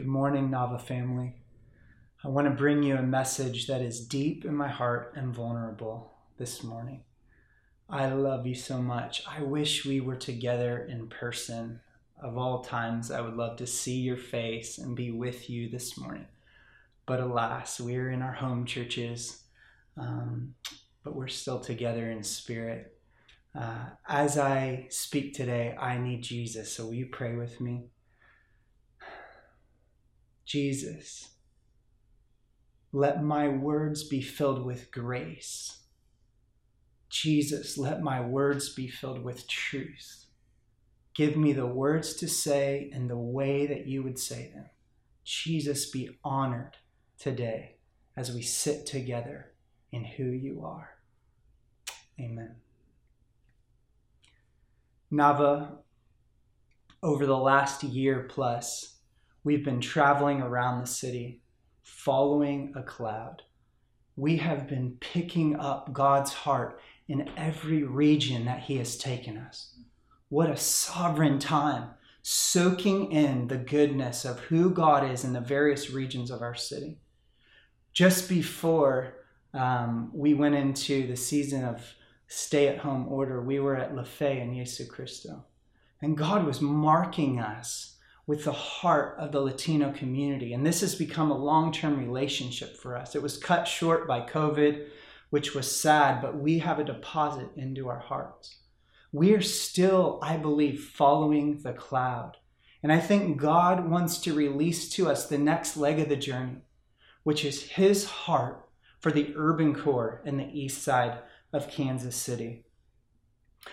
Good morning, Nava family. I want to bring you a message that is deep in my heart and vulnerable this morning. I love you so much. I wish we were together in person. Of all times, I would love to see your face and be with you this morning. But alas, we are in our home churches, um, but we're still together in spirit. Uh, as I speak today, I need Jesus. So will you pray with me? Jesus, let my words be filled with grace. Jesus, let my words be filled with truth. Give me the words to say in the way that you would say them. Jesus, be honored today as we sit together in who you are. Amen. Nava, over the last year plus, We've been traveling around the city, following a cloud. We have been picking up God's heart in every region that He has taken us. What a sovereign time, soaking in the goodness of who God is in the various regions of our city. Just before um, we went into the season of stay at home order, we were at La Fe in Jesu Cristo. And God was marking us with the heart of the Latino community. And this has become a long term relationship for us. It was cut short by COVID, which was sad, but we have a deposit into our hearts. We are still, I believe, following the cloud. And I think God wants to release to us the next leg of the journey, which is his heart for the urban core in the east side of Kansas City.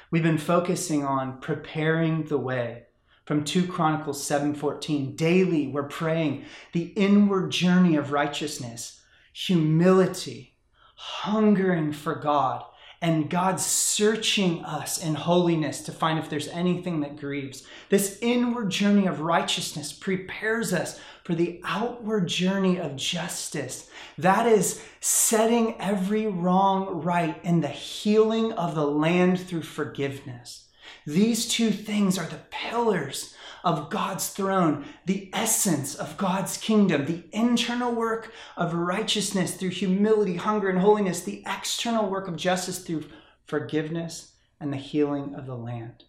We've been focusing on preparing the way from 2 Chronicles 7:14 daily we're praying the inward journey of righteousness humility hungering for God and God searching us in holiness to find if there's anything that grieves. This inward journey of righteousness prepares us for the outward journey of justice. That is setting every wrong right and the healing of the land through forgiveness. These two things are the pillars of God's throne, the essence of God's kingdom, the internal work of righteousness through humility, hunger, and holiness, the external work of justice through forgiveness and the healing of the land.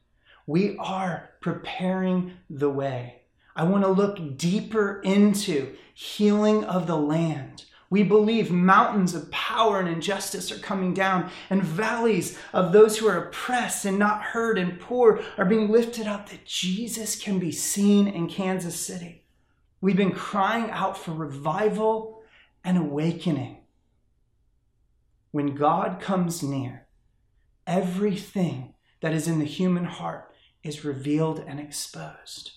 We are preparing the way. I want to look deeper into healing of the land we believe mountains of power and injustice are coming down, and valleys of those who are oppressed and not heard and poor are being lifted up, that Jesus can be seen in Kansas City. We've been crying out for revival and awakening. When God comes near, everything that is in the human heart is revealed and exposed.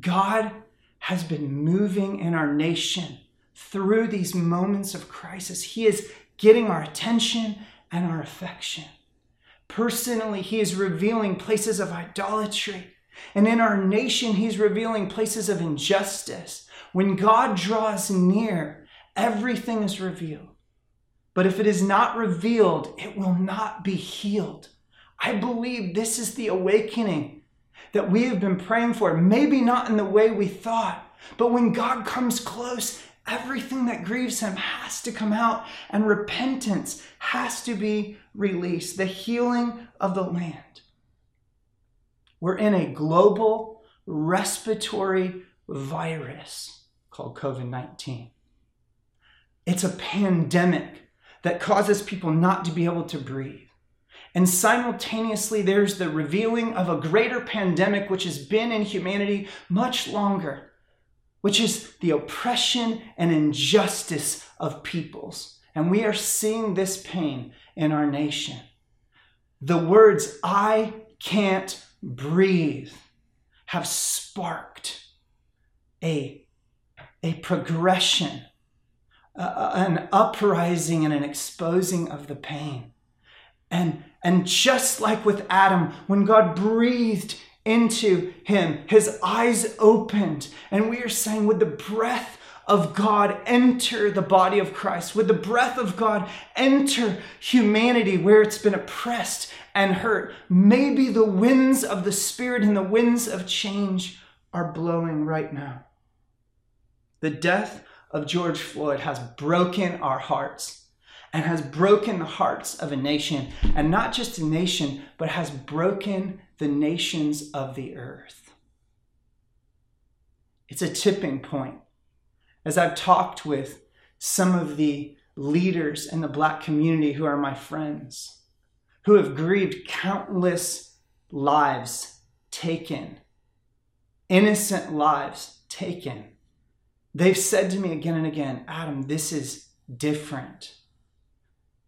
God has been moving in our nation through these moments of crisis. He is getting our attention and our affection. Personally, He is revealing places of idolatry. And in our nation, He's revealing places of injustice. When God draws near, everything is revealed. But if it is not revealed, it will not be healed. I believe this is the awakening that we have been praying for. Maybe not in the way we thought, but when God comes close, Everything that grieves him has to come out, and repentance has to be released. The healing of the land. We're in a global respiratory virus called COVID 19. It's a pandemic that causes people not to be able to breathe. And simultaneously, there's the revealing of a greater pandemic which has been in humanity much longer which is the oppression and injustice of peoples. And we are seeing this pain in our nation. The words, I can't breathe, have sparked a, a progression, uh, an uprising and an exposing of the pain. And, and just like with Adam, when God breathed into him. His eyes opened. And we are saying, would the breath of God enter the body of Christ? Would the breath of God enter humanity where it's been oppressed and hurt? Maybe the winds of the Spirit and the winds of change are blowing right now. The death of George Floyd has broken our hearts and has broken the hearts of a nation, and not just a nation, but has broken the nations of the earth. It's a tipping point. As I've talked with some of the leaders in the black community who are my friends, who have grieved countless lives taken, innocent lives taken. They've said to me again and again, Adam, this is different.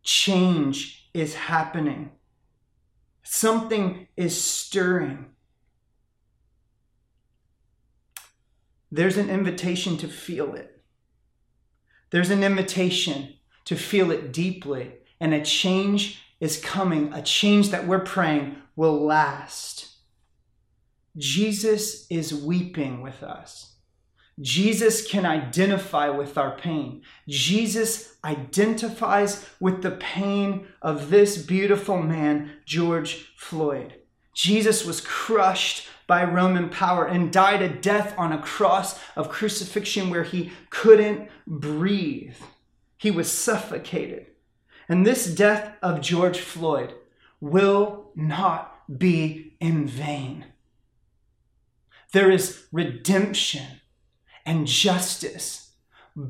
Change is happening. Something is stirring. There's an invitation to feel it. There's an invitation to feel it deeply, and a change is coming, a change that we're praying will last. Jesus is weeping with us. Jesus can identify with our pain. Jesus identifies with the pain of this beautiful man, George Floyd. Jesus was crushed by Roman power and died a death on a cross of crucifixion where he couldn't breathe. He was suffocated. And this death of George Floyd will not be in vain. There is redemption and justice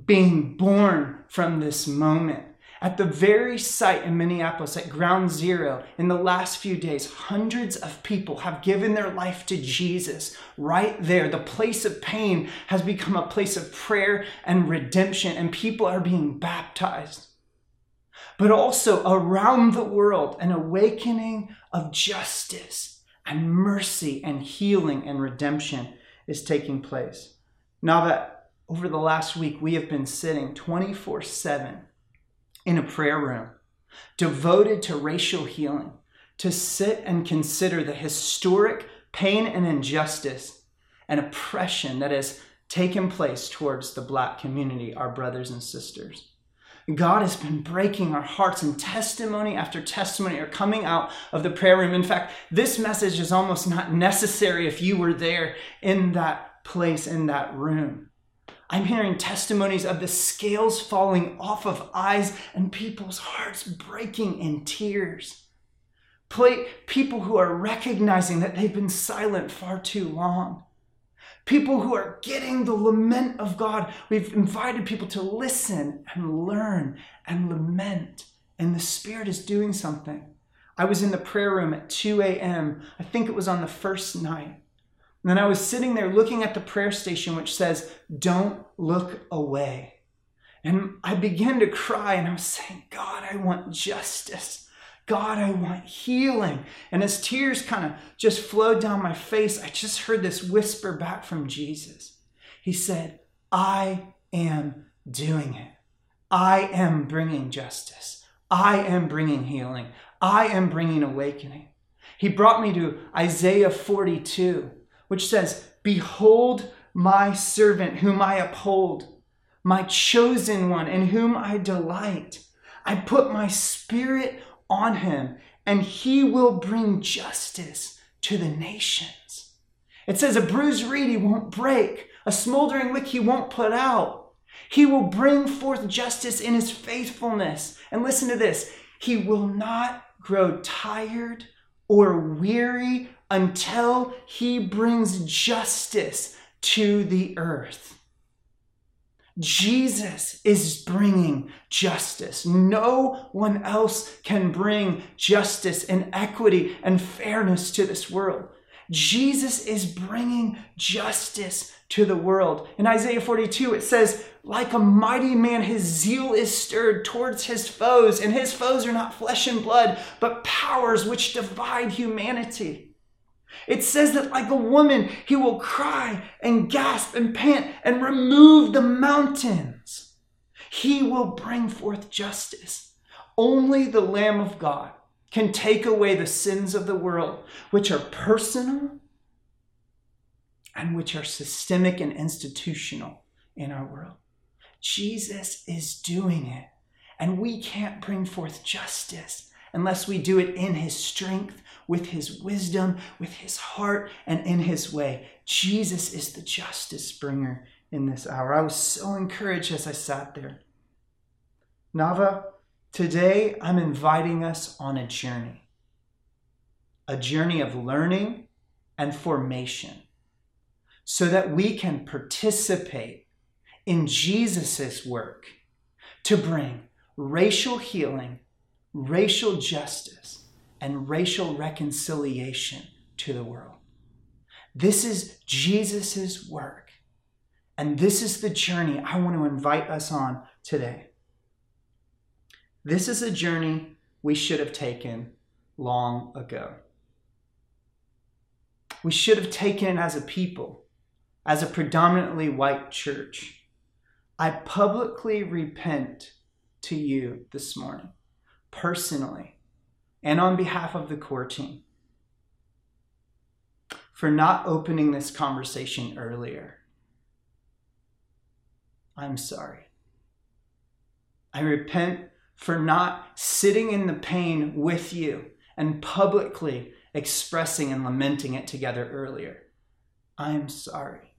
being born from this moment. At the very site in Minneapolis, at ground zero, in the last few days, hundreds of people have given their life to Jesus right there. The place of pain has become a place of prayer and redemption, and people are being baptized. But also around the world, an awakening of justice and mercy and healing and redemption is taking place. Now that over the last week we have been sitting 24 7 in a prayer room devoted to racial healing, to sit and consider the historic pain and injustice and oppression that has taken place towards the black community, our brothers and sisters. God has been breaking our hearts, and testimony after testimony are coming out of the prayer room. In fact, this message is almost not necessary if you were there in that place in that room. I'm hearing testimonies of the scales falling off of eyes and people's hearts breaking in tears. Play, people who are recognizing that they've been silent far too long. People who are getting the lament of God. We've invited people to listen and learn and lament, and the Spirit is doing something. I was in the prayer room at 2 a.m., I think it was on the first night. And then I was sitting there looking at the prayer station, which says, Don't look away. And I began to cry and I was saying, God, I want justice. God, I want healing. And as tears kind of just flowed down my face, I just heard this whisper back from Jesus. He said, I am doing it. I am bringing justice. I am bringing healing. I am bringing awakening. He brought me to Isaiah 42 which says, Behold my servant whom I uphold, my chosen one in whom I delight. I put my spirit on him, and he will bring justice to the nations. It says, A bruised reed he won't break, a smoldering wick he won't put out. He will bring forth justice in his faithfulness. And listen to this He will not grow tired or weary until he brings justice to the earth. Jesus is bringing justice. No one else can bring justice and equity and fairness to this world. Jesus is bringing justice to the world. In Isaiah 42, it says, Like a mighty man, his zeal is stirred towards his foes, and his foes are not flesh and blood, but powers which divide humanity. It says that, like a woman, he will cry and gasp and pant and remove the mountains. He will bring forth justice. Only the Lamb of God can take away the sins of the world, which are personal and which are systemic and institutional in our world. Jesus is doing it, and we can't bring forth justice unless we do it in his strength with his wisdom, with his heart, and in his way. Jesus is the justice bringer in this hour. I was so encouraged as I sat there. Nava, today I'm inviting us on a journey a journey of learning and formation so that we can participate in Jesus' work to bring racial healing, racial justice, and racial reconciliation to the world. This is Jesus' work. And this is the journey I want to invite us on today. This is a journey we should have taken long ago. We should have taken it as a people, as a predominantly white church. I publicly repent to you this morning, personally, and on behalf of the core team, for not opening this conversation earlier. I'm sorry. I repent for not sitting in the pain with you and publicly expressing and lamenting it together earlier. I'm sorry.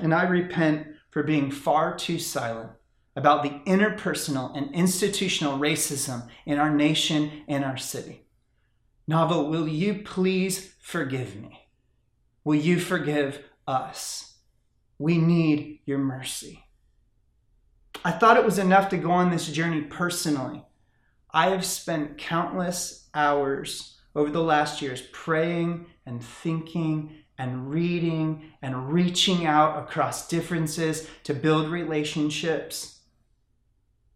And I repent for being far too silent about the interpersonal and institutional racism in our nation and our city. Nava, will you please forgive me? Will you forgive us? We need your mercy. I thought it was enough to go on this journey personally. I have spent countless hours over the last years praying and thinking and reading and reaching out across differences to build relationships.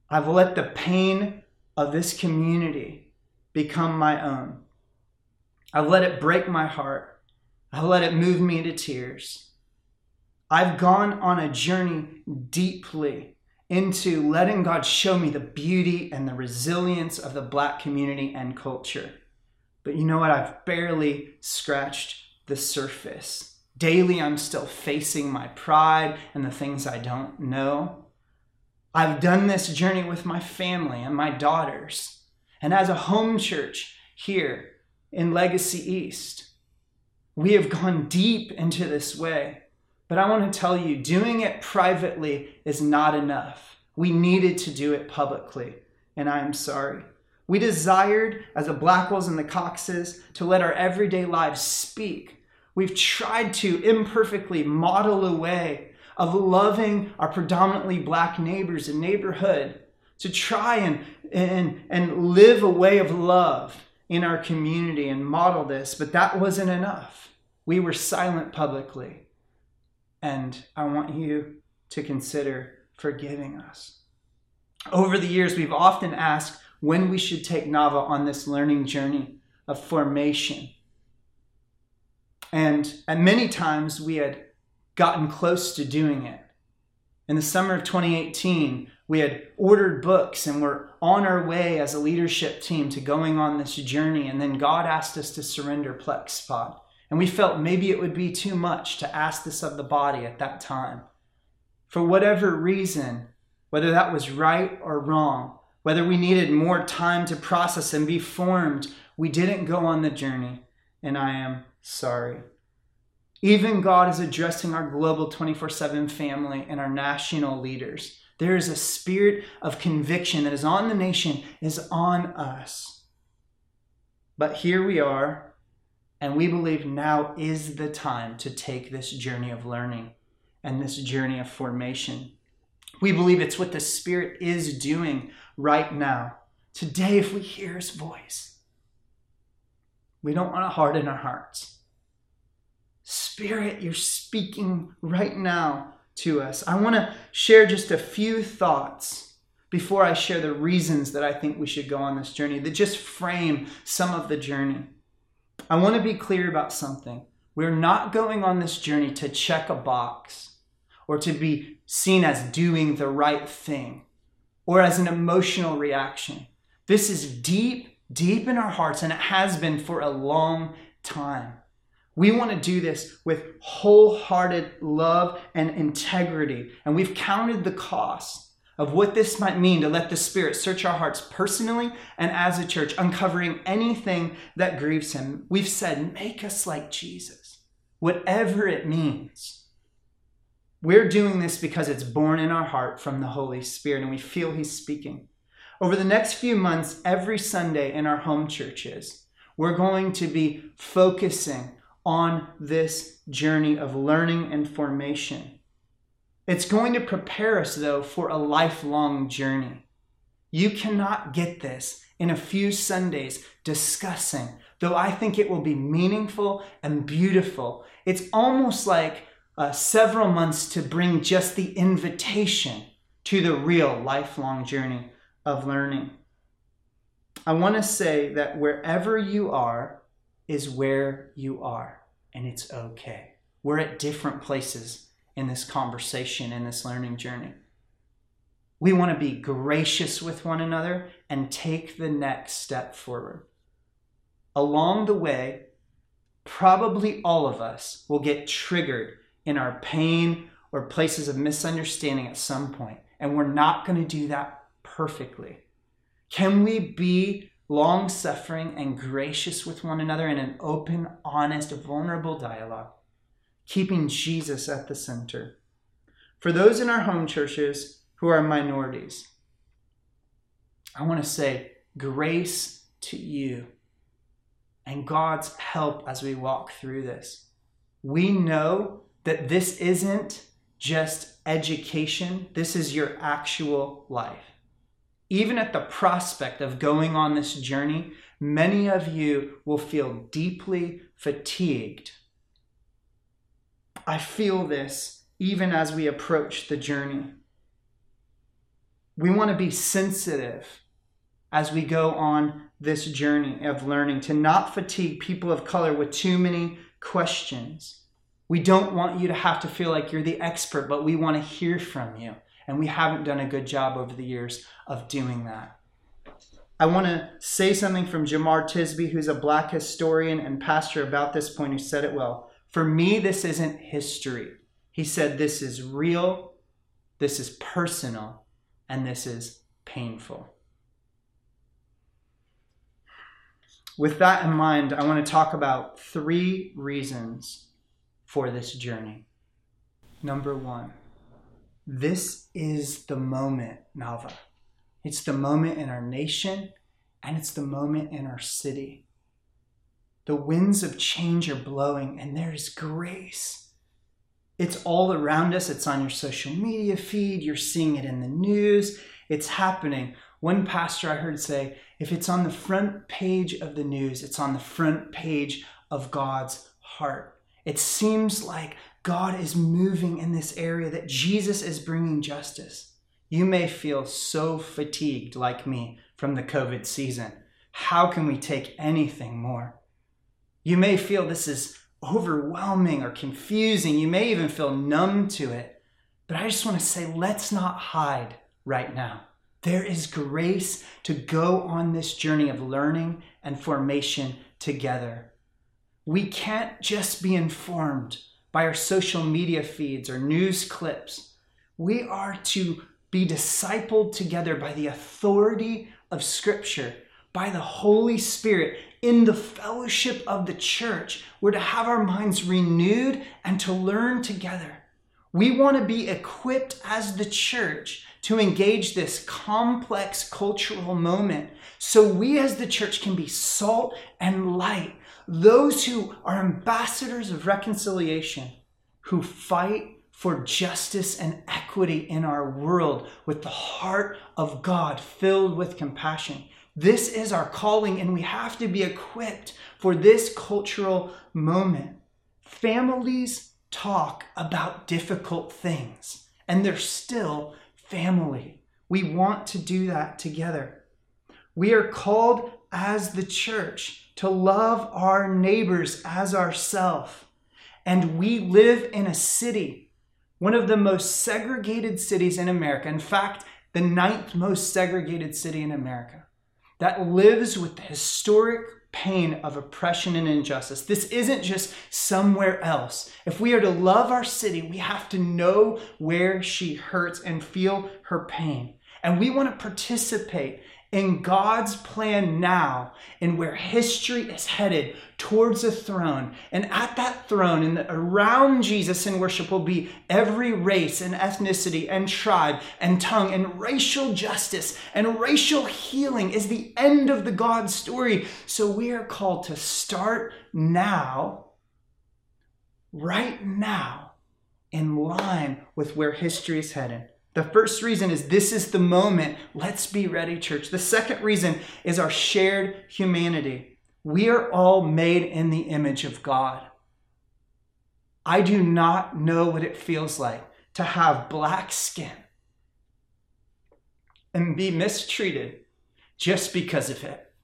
I've let the pain of this community become my own. I've let it break my heart. I've let it move me to tears. I've gone on a journey deeply into letting God show me the beauty and the resilience of the black community and culture. But you know what? I've barely scratched the surface. Daily, I'm still facing my pride and the things I don't know. I've done this journey with my family and my daughters. And as a home church here in Legacy East, we have gone deep into this way. But I want to tell you, doing it privately is not enough. We needed to do it publicly, and I am sorry. We desired, as the Blackwells and the Coxes, to let our everyday lives speak. We've tried to imperfectly model a way of loving our predominantly black neighbors and neighborhood, to try and, and, and live a way of love in our community and model this, but that wasn't enough. We were silent publicly. And I want you to consider forgiving us. Over the years, we've often asked when we should take Nava on this learning journey of formation. And at many times, we had gotten close to doing it. In the summer of 2018, we had ordered books and were on our way as a leadership team to going on this journey. And then God asked us to surrender Plexpod. And we felt maybe it would be too much to ask this of the body at that time. For whatever reason, whether that was right or wrong, whether we needed more time to process and be formed, we didn't go on the journey. And I am sorry. Even God is addressing our global 24 7 family and our national leaders. There is a spirit of conviction that is on the nation, is on us. But here we are, and we believe now is the time to take this journey of learning and this journey of formation. We believe it's what the Spirit is doing right now. Today, if we hear His voice, we don't want to harden our hearts. Spirit, you're speaking right now to us. I want to share just a few thoughts before I share the reasons that I think we should go on this journey that just frame some of the journey. I want to be clear about something. We're not going on this journey to check a box or to be seen as doing the right thing or as an emotional reaction. This is deep, deep in our hearts, and it has been for a long time. We want to do this with wholehearted love and integrity. And we've counted the cost of what this might mean to let the Spirit search our hearts personally and as a church, uncovering anything that grieves Him. We've said, make us like Jesus, whatever it means. We're doing this because it's born in our heart from the Holy Spirit and we feel He's speaking. Over the next few months, every Sunday in our home churches, we're going to be focusing on this journey of learning and formation. It's going to prepare us, though, for a lifelong journey. You cannot get this in a few Sundays discussing, though I think it will be meaningful and beautiful. It's almost like uh, several months to bring just the invitation to the real lifelong journey of learning. I want to say that wherever you are is where you are, and it's okay. We're at different places in this conversation, in this learning journey. We want to be gracious with one another and take the next step forward. Along the way, probably all of us will get triggered in our pain or places of misunderstanding at some point, and we're not going to do that perfectly. Can we be long suffering and gracious with one another in an open, honest, vulnerable dialogue, keeping Jesus at the center? For those in our home churches who are minorities, I want to say grace to you and God's help as we walk through this. We know that this isn't just education, this is your actual life. Even at the prospect of going on this journey, many of you will feel deeply fatigued. I feel this even as we approach the journey. We want to be sensitive as we go on this journey of learning to not fatigue people of color with too many questions. We don't want you to have to feel like you're the expert, but we want to hear from you. And we haven't done a good job over the years of doing that. I want to say something from Jemar Tisby, who's a black historian and pastor, about this point, who said it well. For me, this isn't history. He said, This is real, this is personal, and this is painful. With that in mind, I want to talk about three reasons for this journey. Number one, this is the moment, Nava. It's the moment in our nation and it's the moment in our city. The winds of change are blowing and there is grace. It's all around us. It's on your social media feed. You're seeing it in the news. It's happening. One pastor I heard say, if it's on the front page of the news, it's on the front page of God's heart. It seems like God is moving in this area, that Jesus is bringing justice. You may feel so fatigued, like me, from the COVID season. How can we take anything more? You may feel this is overwhelming or confusing. You may even feel numb to it. But I just want to say, let's not hide right now. There is grace to go on this journey of learning and formation together. We can't just be informed by our social media feeds or news clips. We are to be discipled together by the authority of Scripture, by the Holy Spirit in the fellowship of the church. We're to have our minds renewed and to learn together. We want to be equipped as the church to engage this complex cultural moment so we as the church can be salt and light those who are ambassadors of reconciliation, who fight for justice and equity in our world with the heart of God filled with compassion. This is our calling, and we have to be equipped for this cultural moment. Families talk about difficult things, and they're still family. We want to do that together. We are called as the church to love our neighbors as ourself. And we live in a city, one of the most segregated cities in America. In fact, the ninth most segregated city in America that lives with the historic pain of oppression and injustice. This isn't just somewhere else. If we are to love our city, we have to know where she hurts and feel her pain. And we want to participate in God's plan now and where history is headed towards a throne. And at that throne and around Jesus in worship will be every race and ethnicity and tribe and tongue and racial justice and racial healing is the end of the God story. So we are called to start now, right now, in line with where history is headed. The first reason is this is the moment. Let's be ready, church. The second reason is our shared humanity. We are all made in the image of God. I do not know what it feels like to have black skin and be mistreated just because of it.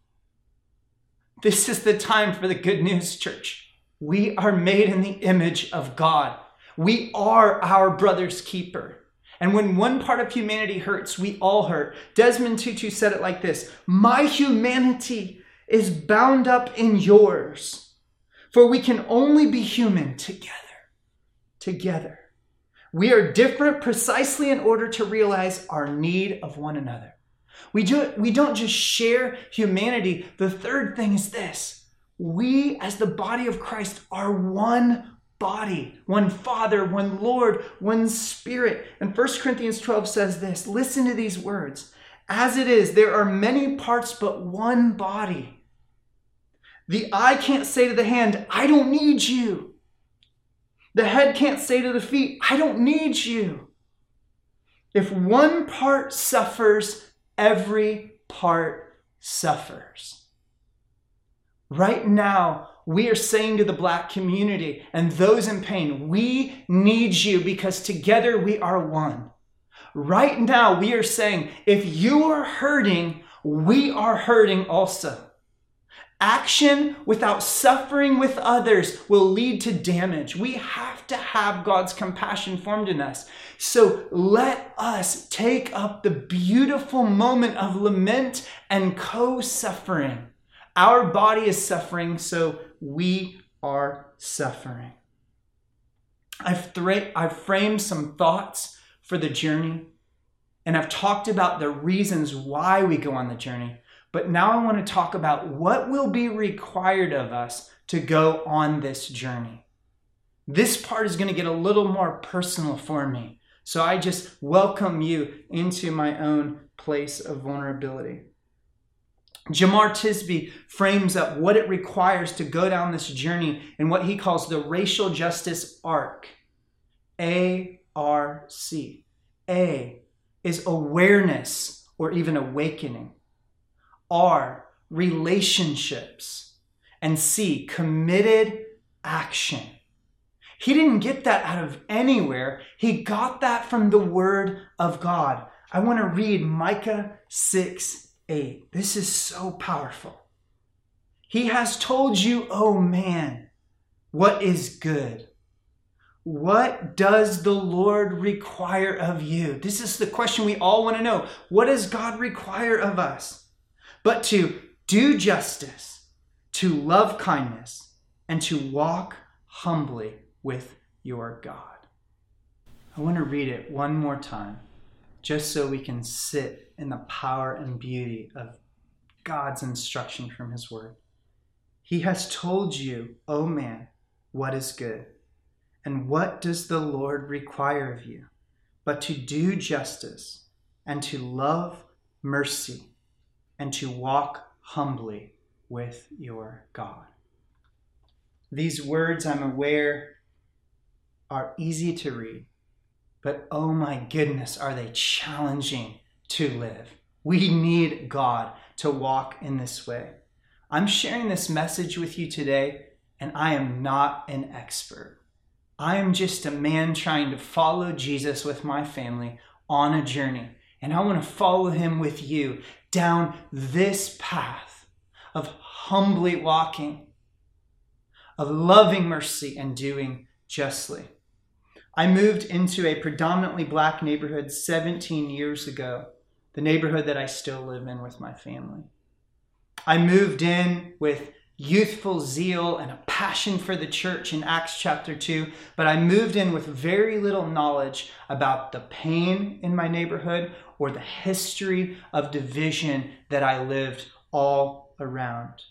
This is the time for the good news, church. We are made in the image of God. We are our brother's keeper. And when one part of humanity hurts, we all hurt. Desmond Tutu said it like this My humanity is bound up in yours, for we can only be human together. Together. We are different precisely in order to realize our need of one another. We, do, we don't just share humanity. The third thing is this we, as the body of Christ, are one body, one Father, one Lord, one Spirit. And 1 Corinthians 12 says this listen to these words. As it is, there are many parts, but one body. The eye can't say to the hand, I don't need you. The head can't say to the feet, I don't need you. If one part suffers, every part suffers. Right now, we are saying to the black community and those in pain, we need you because together we are one. Right now, we are saying, if you are hurting, we are hurting also. Action without suffering with others will lead to damage. We have to have God's compassion formed in us. So let us take up the beautiful moment of lament and co suffering. Our body is suffering, so we are suffering. I've, I've framed some thoughts for the journey, and I've talked about the reasons why we go on the journey. But now I want to talk about what will be required of us to go on this journey. This part is going to get a little more personal for me. So I just welcome you into my own place of vulnerability. Jemar Tisby frames up what it requires to go down this journey in what he calls the racial justice arc. A R C. A is awareness or even awakening. R, relationships. And C, committed action. He didn't get that out of anywhere. He got that from the Word of God. I want to read Micah 6 8. This is so powerful. He has told you, oh man, what is good. What does the Lord require of you? This is the question we all want to know. What does God require of us? But to do justice, to love kindness, and to walk humbly with your God. I want to read it one more time just so we can sit in the power and beauty of God's instruction from His Word. He has told you, O oh man, what is good. And what does the Lord require of you? But to do justice and to love mercy and to walk humbly with your God. These words, I'm aware, are easy to read but oh my goodness, are they challenging to live? We need God to walk in this way. I'm sharing this message with you today, and I am not an expert. I am just a man trying to follow Jesus with my family on a journey, and I want to follow him with you down this path of humbly walking, of loving mercy and doing justly. I moved into a predominantly black neighborhood 17 years ago, the neighborhood that I still live in with my family. I moved in with youthful zeal and a passion for the church in Acts chapter 2, but I moved in with very little knowledge about the pain in my neighborhood or the history of division that I lived all around.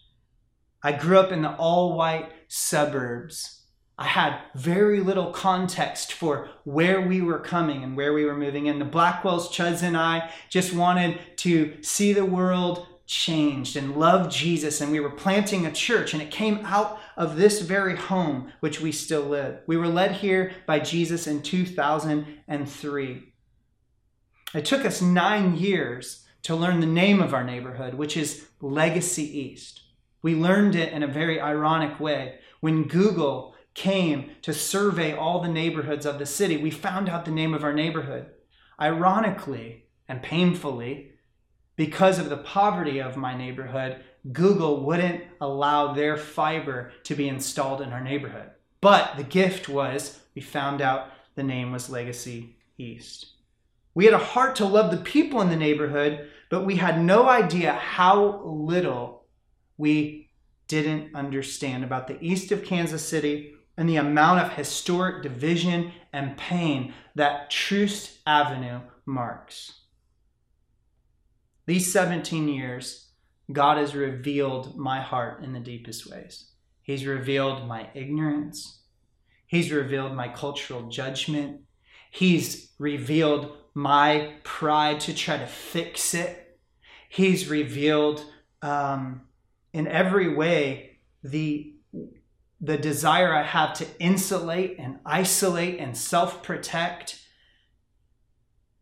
I grew up in the all white suburbs. I had very little context for where we were coming and where we were moving in. The Blackwells, Chuds, and I just wanted to see the world changed and love Jesus, and we were planting a church, and it came out of this very home which we still live. We were led here by Jesus in 2003. It took us nine years to learn the name of our neighborhood, which is Legacy East. We learned it in a very ironic way. When Google came to survey all the neighborhoods of the city, we found out the name of our neighborhood. Ironically and painfully, because of the poverty of my neighborhood, Google wouldn't allow their fiber to be installed in our neighborhood. But the gift was we found out the name was Legacy East. We had a heart to love the people in the neighborhood, but we had no idea how little we didn't understand about the east of Kansas City and the amount of historic division and pain that Troost Avenue marks. These 17 years, God has revealed my heart in the deepest ways. He's revealed my ignorance. He's revealed my cultural judgment. He's revealed my pride to try to fix it. He's revealed um, in every way the the desire I have to insulate and isolate and self protect.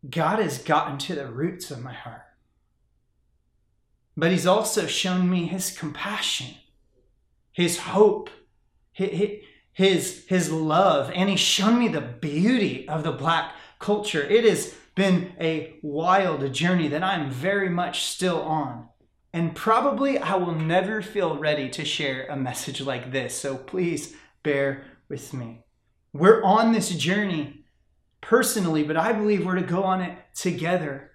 God has gotten to the roots of my heart. But He's also shown me His compassion, His hope, His, His love, and He's shown me the beauty of the Black culture. It has been a wild journey that I'm very much still on. And probably I will never feel ready to share a message like this. So please bear with me. We're on this journey personally, but I believe we're to go on it together.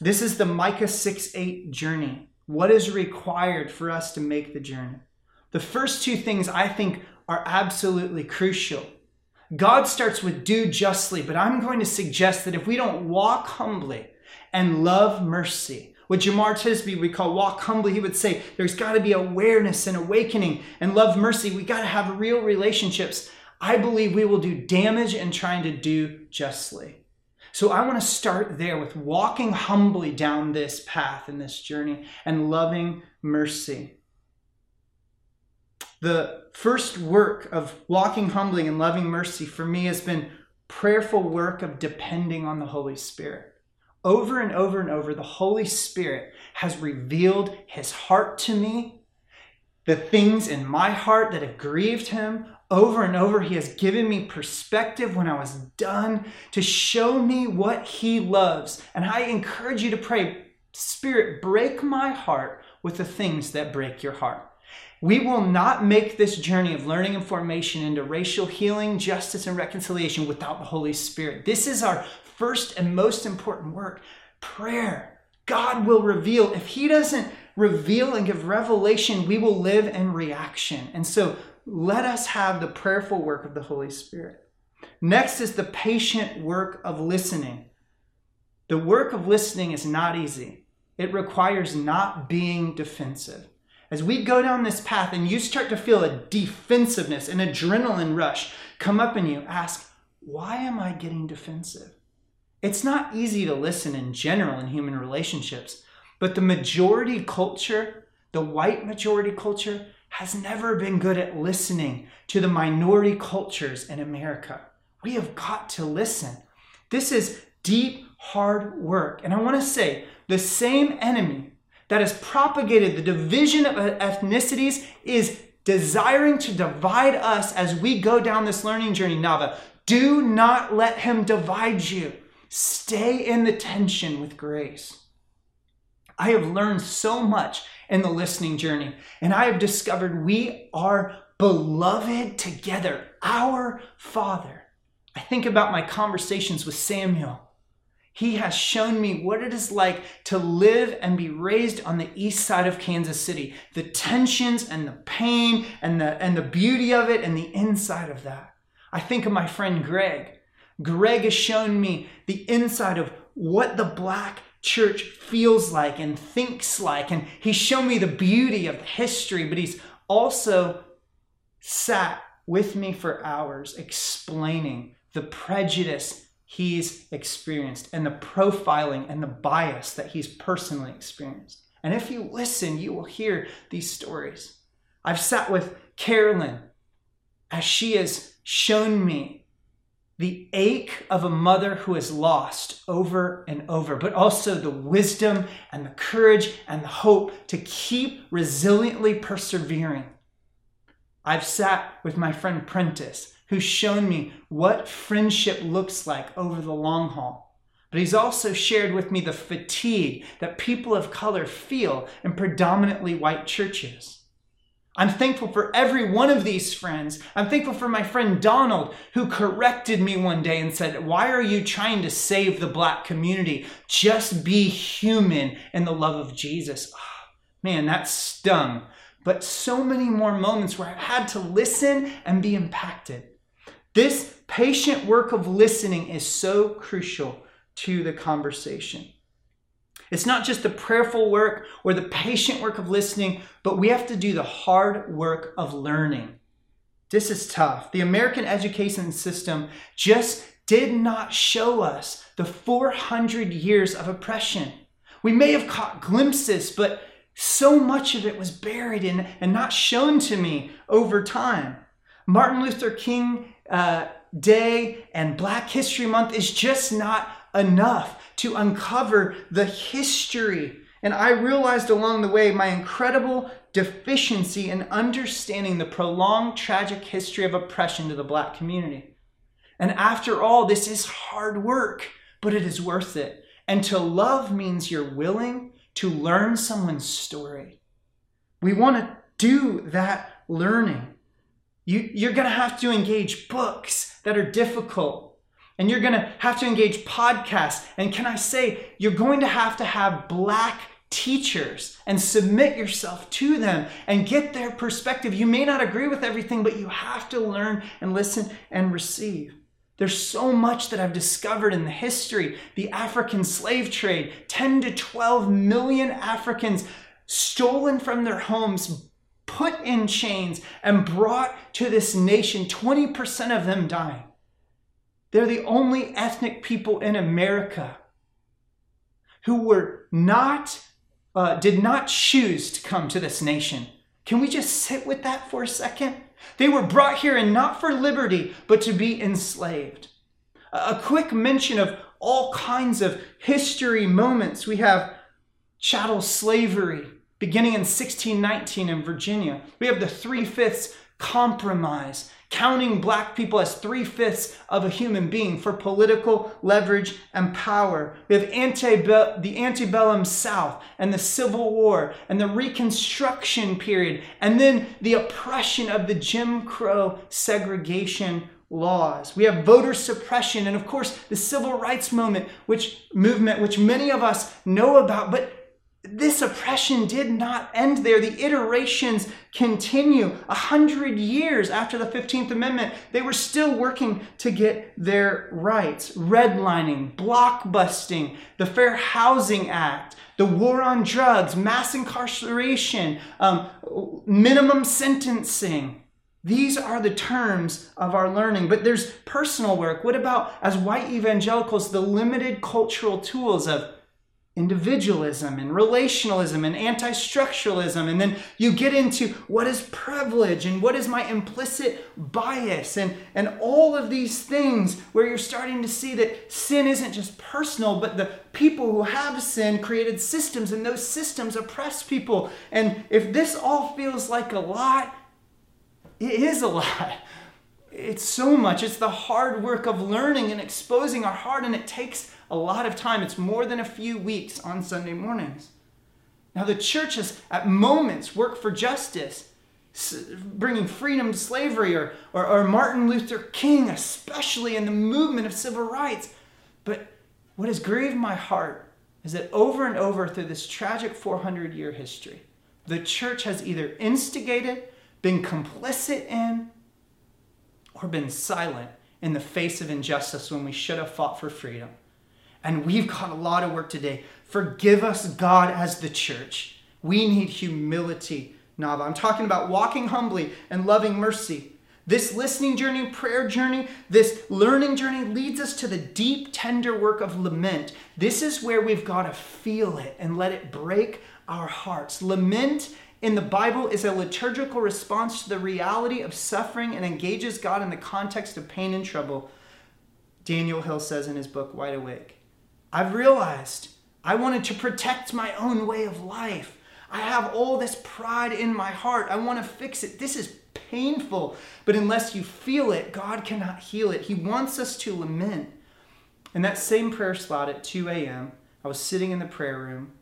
This is the Micah 6 8 journey. What is required for us to make the journey? The first two things I think are absolutely crucial. God starts with do justly, but I'm going to suggest that if we don't walk humbly and love mercy, what Jemar Tisby we call walk humbly, he would say there's got to be awareness and awakening and love mercy. We got to have real relationships. I believe we will do damage in trying to do justly. So I want to start there with walking humbly down this path in this journey and loving mercy. The first work of walking humbly and loving mercy for me has been prayerful work of depending on the Holy Spirit. Over and over and over, the Holy Spirit has revealed his heart to me, the things in my heart that have grieved him. Over and over, he has given me perspective when I was done to show me what he loves. And I encourage you to pray, Spirit, break my heart with the things that break your heart. We will not make this journey of learning and formation into racial healing, justice, and reconciliation without the Holy Spirit. This is our first and most important work prayer. God will reveal. If He doesn't reveal and give revelation, we will live in reaction. And so let us have the prayerful work of the Holy Spirit. Next is the patient work of listening. The work of listening is not easy, it requires not being defensive. As we go down this path and you start to feel a defensiveness, an adrenaline rush come up in you, ask, why am I getting defensive? It's not easy to listen in general in human relationships, but the majority culture, the white majority culture, has never been good at listening to the minority cultures in America. We have got to listen. This is deep, hard work. And I want to say the same enemy that has propagated the division of ethnicities is desiring to divide us as we go down this learning journey, Nava. Do not let him divide you. Stay in the tension with grace. I have learned so much in the listening journey, and I have discovered we are beloved together, our Father. I think about my conversations with Samuel. He has shown me what it is like to live and be raised on the east side of Kansas City. The tensions and the pain and the, and the beauty of it and the inside of that. I think of my friend Greg. Greg has shown me the inside of what the black church feels like and thinks like. And he's shown me the beauty of history, but he's also sat with me for hours explaining the prejudice he's experienced and the profiling and the bias that he's personally experienced. And if you listen, you will hear these stories. I've sat with Carolyn as she has shown me the ache of a mother who is lost over and over, but also the wisdom and the courage and the hope to keep resiliently persevering. I've sat with my friend Prentice, who's shown me what friendship looks like over the long haul. But he's also shared with me the fatigue that people of color feel in predominantly white churches. I'm thankful for every one of these friends. I'm thankful for my friend Donald, who corrected me one day and said, Why are you trying to save the black community? Just be human in the love of Jesus. Oh, man, that stung. But so many more moments where I've had to listen and be impacted. This patient work of listening is so crucial to the conversation. It's not just the prayerful work or the patient work of listening, but we have to do the hard work of learning. This is tough. The American education system just did not show us the 400 years of oppression. We may have caught glimpses, but so much of it was buried in and not shown to me over time. Martin Luther King uh, Day and Black History Month is just not enough to uncover the history. And I realized along the way my incredible deficiency in understanding the prolonged tragic history of oppression to the black community. And after all, this is hard work, but it is worth it. And to love means you're willing to learn someone's story. We want to do that learning. You, you're going to have to engage books that are difficult and you're going to have to engage podcasts. And can I say, you're going to have to have black teachers and submit yourself to them and get their perspective. You may not agree with everything, but you have to learn and listen and receive. There's so much that I've discovered in the history, the African slave trade, 10 to 12 million Africans stolen from their homes, put in chains, and brought to this nation, 20% of them dying. They're the only ethnic people in America who were not, uh, did not choose to come to this nation. Can we just sit with that for a second? They were brought here and not for liberty, but to be enslaved. A quick mention of all kinds of history moments. We have chattel slavery beginning in 1619 in Virginia. We have the three fifths compromise counting black people as three fifths of a human being for political leverage and power. We have the antebellum South and the Civil War and the Reconstruction period, and then the oppression of the Jim Crow segregation laws. We have voter suppression, and of course, the civil rights movement, which movement, which many of us know about, but this oppression did not end there. The iterations continue. A hundred years after the 15th Amendment, they were still working to get their rights. Redlining, blockbusting, the Fair Housing Act, the war on drugs, mass incarceration, um, minimum sentencing. These are the terms of our learning, but there's personal work. What about, as white evangelicals, the limited cultural tools of individualism and relationalism and anti structuralism. And then you get into what is privilege and what is my implicit bias and, and all of these things where you're starting to see that sin isn't just personal, but the people who have sin created systems and those systems oppress people. And if this all feels like a lot, it is a lot. It's so much. It's the hard work of learning and exposing our heart, and it takes a lot of time. It's more than a few weeks on Sunday mornings. Now, the church has at moments worked for justice, bringing freedom to slavery, or, or, or Martin Luther King, especially in the movement of civil rights. But what has grieved my heart is that over and over through this tragic 400 year history, the church has either instigated, been complicit in, or been silent in the face of injustice when we should have fought for freedom. And we've got a lot of work today. Forgive us, God, as the church. We need humility, Nava. I'm talking about walking humbly and loving mercy. This listening journey, prayer journey, this learning journey leads us to the deep, tender work of lament. This is where we've got to feel it and let it break our hearts. Lament in the Bible is a liturgical response to the reality of suffering and engages God in the context of pain and trouble. Daniel Hill says in his book, White Awake. I've realized I wanted to protect my own way of life. I have all this pride in my heart. I want to fix it. This is painful. But unless you feel it, God cannot heal it. He wants us to lament. In that same prayer slot at 2 a.m., I was sitting in the prayer room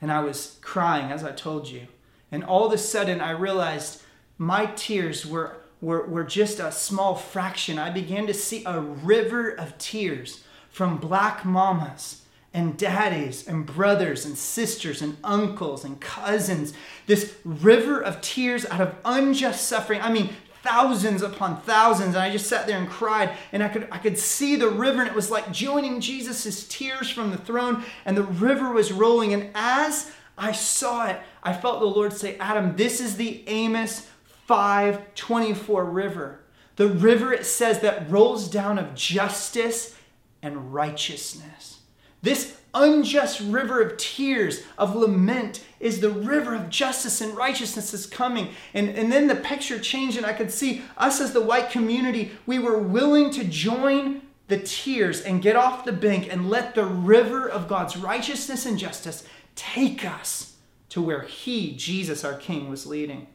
and I was crying, as I told you. And all of a sudden, I realized my tears were, were, were just a small fraction. I began to see a river of tears from black mamas and daddies and brothers and sisters and uncles and cousins. This river of tears out of unjust suffering. I mean, thousands upon thousands. And I just sat there and cried. And I could, I could see the river, and it was like joining Jesus' tears from the throne. And the river was rolling. And as I saw it, I felt the Lord say, Adam, this is the Amos 524 river. The river, it says, that rolls down of justice and righteousness. This unjust river of tears, of lament, is the river of justice and righteousness is coming. And, and then the picture changed, and I could see us as the white community, we were willing to join the tears and get off the bank and let the river of God's righteousness and justice take us to where He, Jesus, our King, was leading.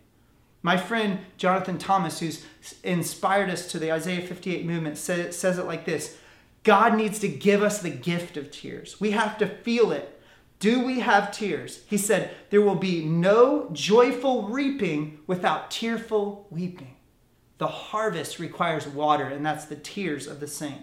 My friend Jonathan Thomas, who's inspired us to the Isaiah 58 movement, says it like this God needs to give us the gift of tears. We have to feel it. Do we have tears? He said, There will be no joyful reaping without tearful weeping. The harvest requires water, and that's the tears of the saint.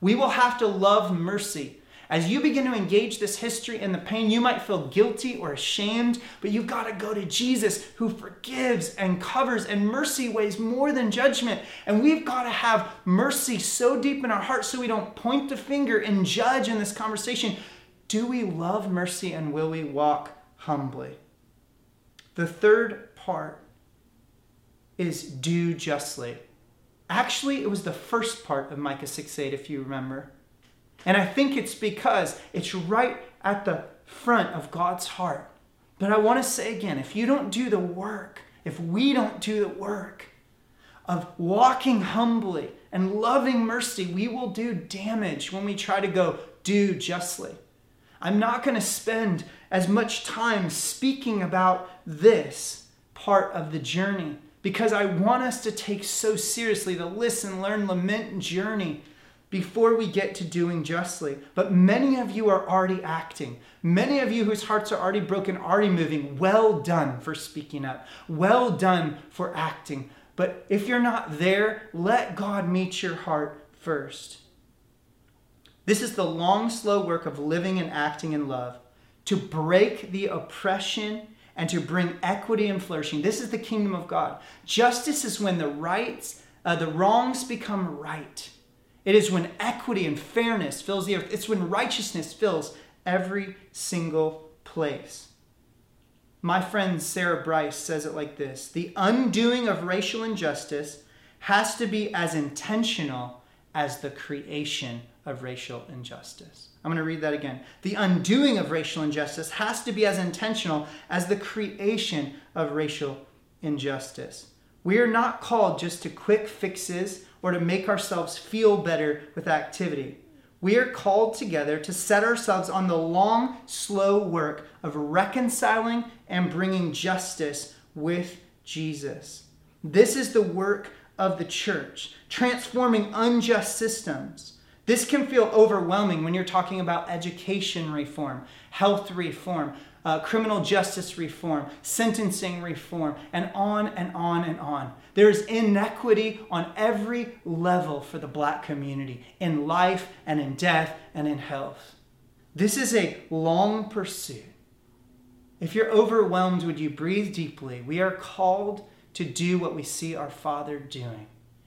We will have to love mercy as you begin to engage this history and the pain, you might feel guilty or ashamed, but you've got to go to Jesus who forgives and covers, and mercy weighs more than judgment. And we've got to have mercy so deep in our hearts so we don't point the finger and judge in this conversation. Do we love mercy and will we walk humbly? The third part is do justly. Actually, it was the first part of Micah 6 8, if you remember. And I think it's because it's right at the front of God's heart. But I want to say again if you don't do the work, if we don't do the work of walking humbly and loving mercy, we will do damage when we try to go do justly. I'm not going to spend as much time speaking about this part of the journey because I want us to take so seriously the listen, learn, lament journey before we get to doing justly. But many of you are already acting. Many of you whose hearts are already broken, already moving. Well done for speaking up. Well done for acting. But if you're not there, let God meet your heart first. This is the long, slow work of living and acting in love to break the oppression and to bring equity and flourishing. This is the kingdom of God. Justice is when the rights, uh, the wrongs become right it is when equity and fairness fills the earth. It's when righteousness fills every single place. My friend Sarah Bryce says it like this The undoing of racial injustice has to be as intentional as the creation of racial injustice. I'm going to read that again. The undoing of racial injustice has to be as intentional as the creation of racial injustice. We are not called just to quick fixes or to make ourselves feel better with activity. We are called together to set ourselves on the long, slow work of reconciling and bringing justice with Jesus. This is the work of the church, transforming unjust systems. This can feel overwhelming when you're talking about education reform, health reform, uh, criminal justice reform, sentencing reform, and on and on and on. There's inequity on every level for the black community in life and in death and in health. This is a long pursuit. If you're overwhelmed, would you breathe deeply? We are called to do what we see our Father doing.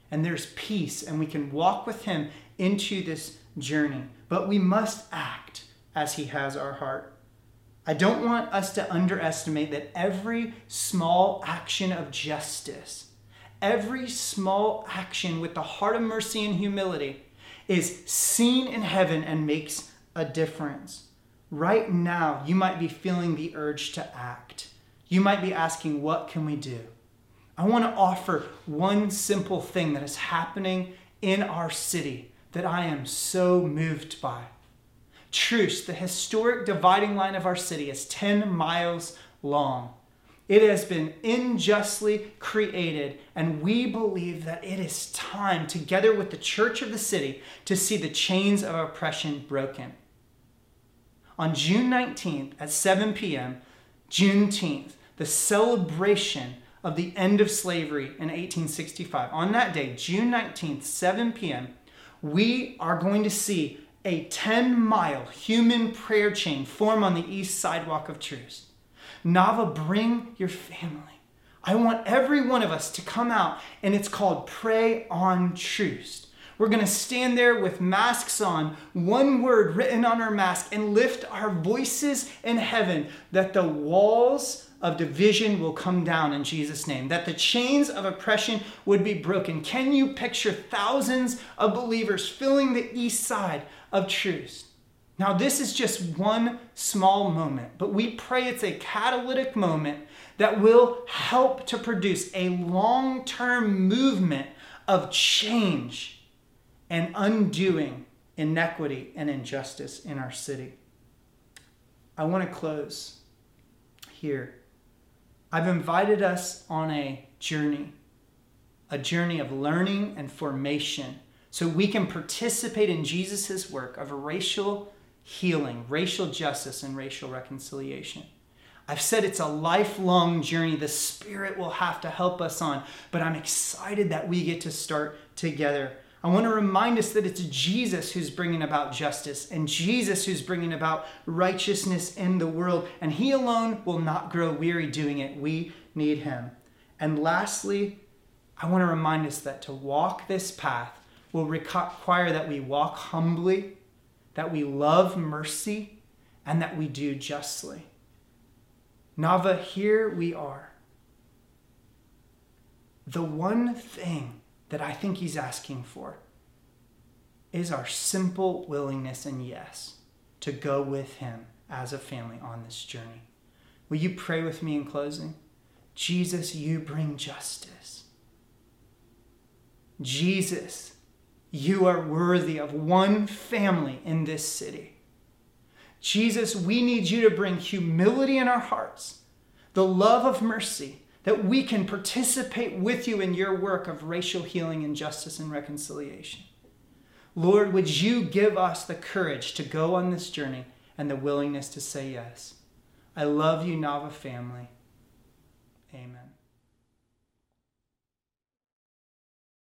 And there's peace, and we can walk with Him into this journey. But we must act as He has our heart. I don't want us to underestimate that every small action of justice, every small action with the heart of mercy and humility, is seen in heaven and makes a difference. Right now, you might be feeling the urge to act. You might be asking, What can we do? I want to offer one simple thing that is happening in our city that I am so moved by. Troost, the historic dividing line of our city, is 10 miles long. It has been unjustly created, and we believe that it is time, together with the church of the city, to see the chains of oppression broken. On June 19th at 7 p.m., Juneteenth, the celebration of the end of slavery in 1865, on that day, June 19th, 7 p.m., we are going to see a 10 mile human prayer chain form on the east sidewalk of Troost. Nava, bring your family. I want every one of us to come out, and it's called Pray on Troost. We're going to stand there with masks on, one word written on our mask, and lift our voices in heaven that the walls of division will come down in Jesus' name, that the chains of oppression would be broken. Can you picture thousands of believers filling the east side of Troost? Now, this is just one small moment, but we pray it's a catalytic moment that will help to produce a long term movement of change and undoing inequity and injustice in our city. I want to close here I've invited us on a journey, a journey of learning and formation, so we can participate in Jesus' work of racial healing, racial justice, and racial reconciliation. I've said it's a lifelong journey the Spirit will have to help us on, but I'm excited that we get to start together. I want to remind us that it's Jesus who's bringing about justice and Jesus who's bringing about righteousness in the world, and He alone will not grow weary doing it. We need Him. And lastly, I want to remind us that to walk this path will require that we walk humbly, that we love mercy, and that we do justly. Nava, here we are. The one thing that I think He's asking for is our simple willingness and yes to go with Him as a family on this journey. Will you pray with me in closing? Jesus, you bring justice. Jesus, you are worthy of one family in this city. Jesus, we need you to bring humility in our hearts, the love of mercy, that we can participate with you in your work of racial healing and justice and reconciliation. Lord, would you give us the courage to go on this journey and the willingness to say yes? I love you, Nava family. Amen.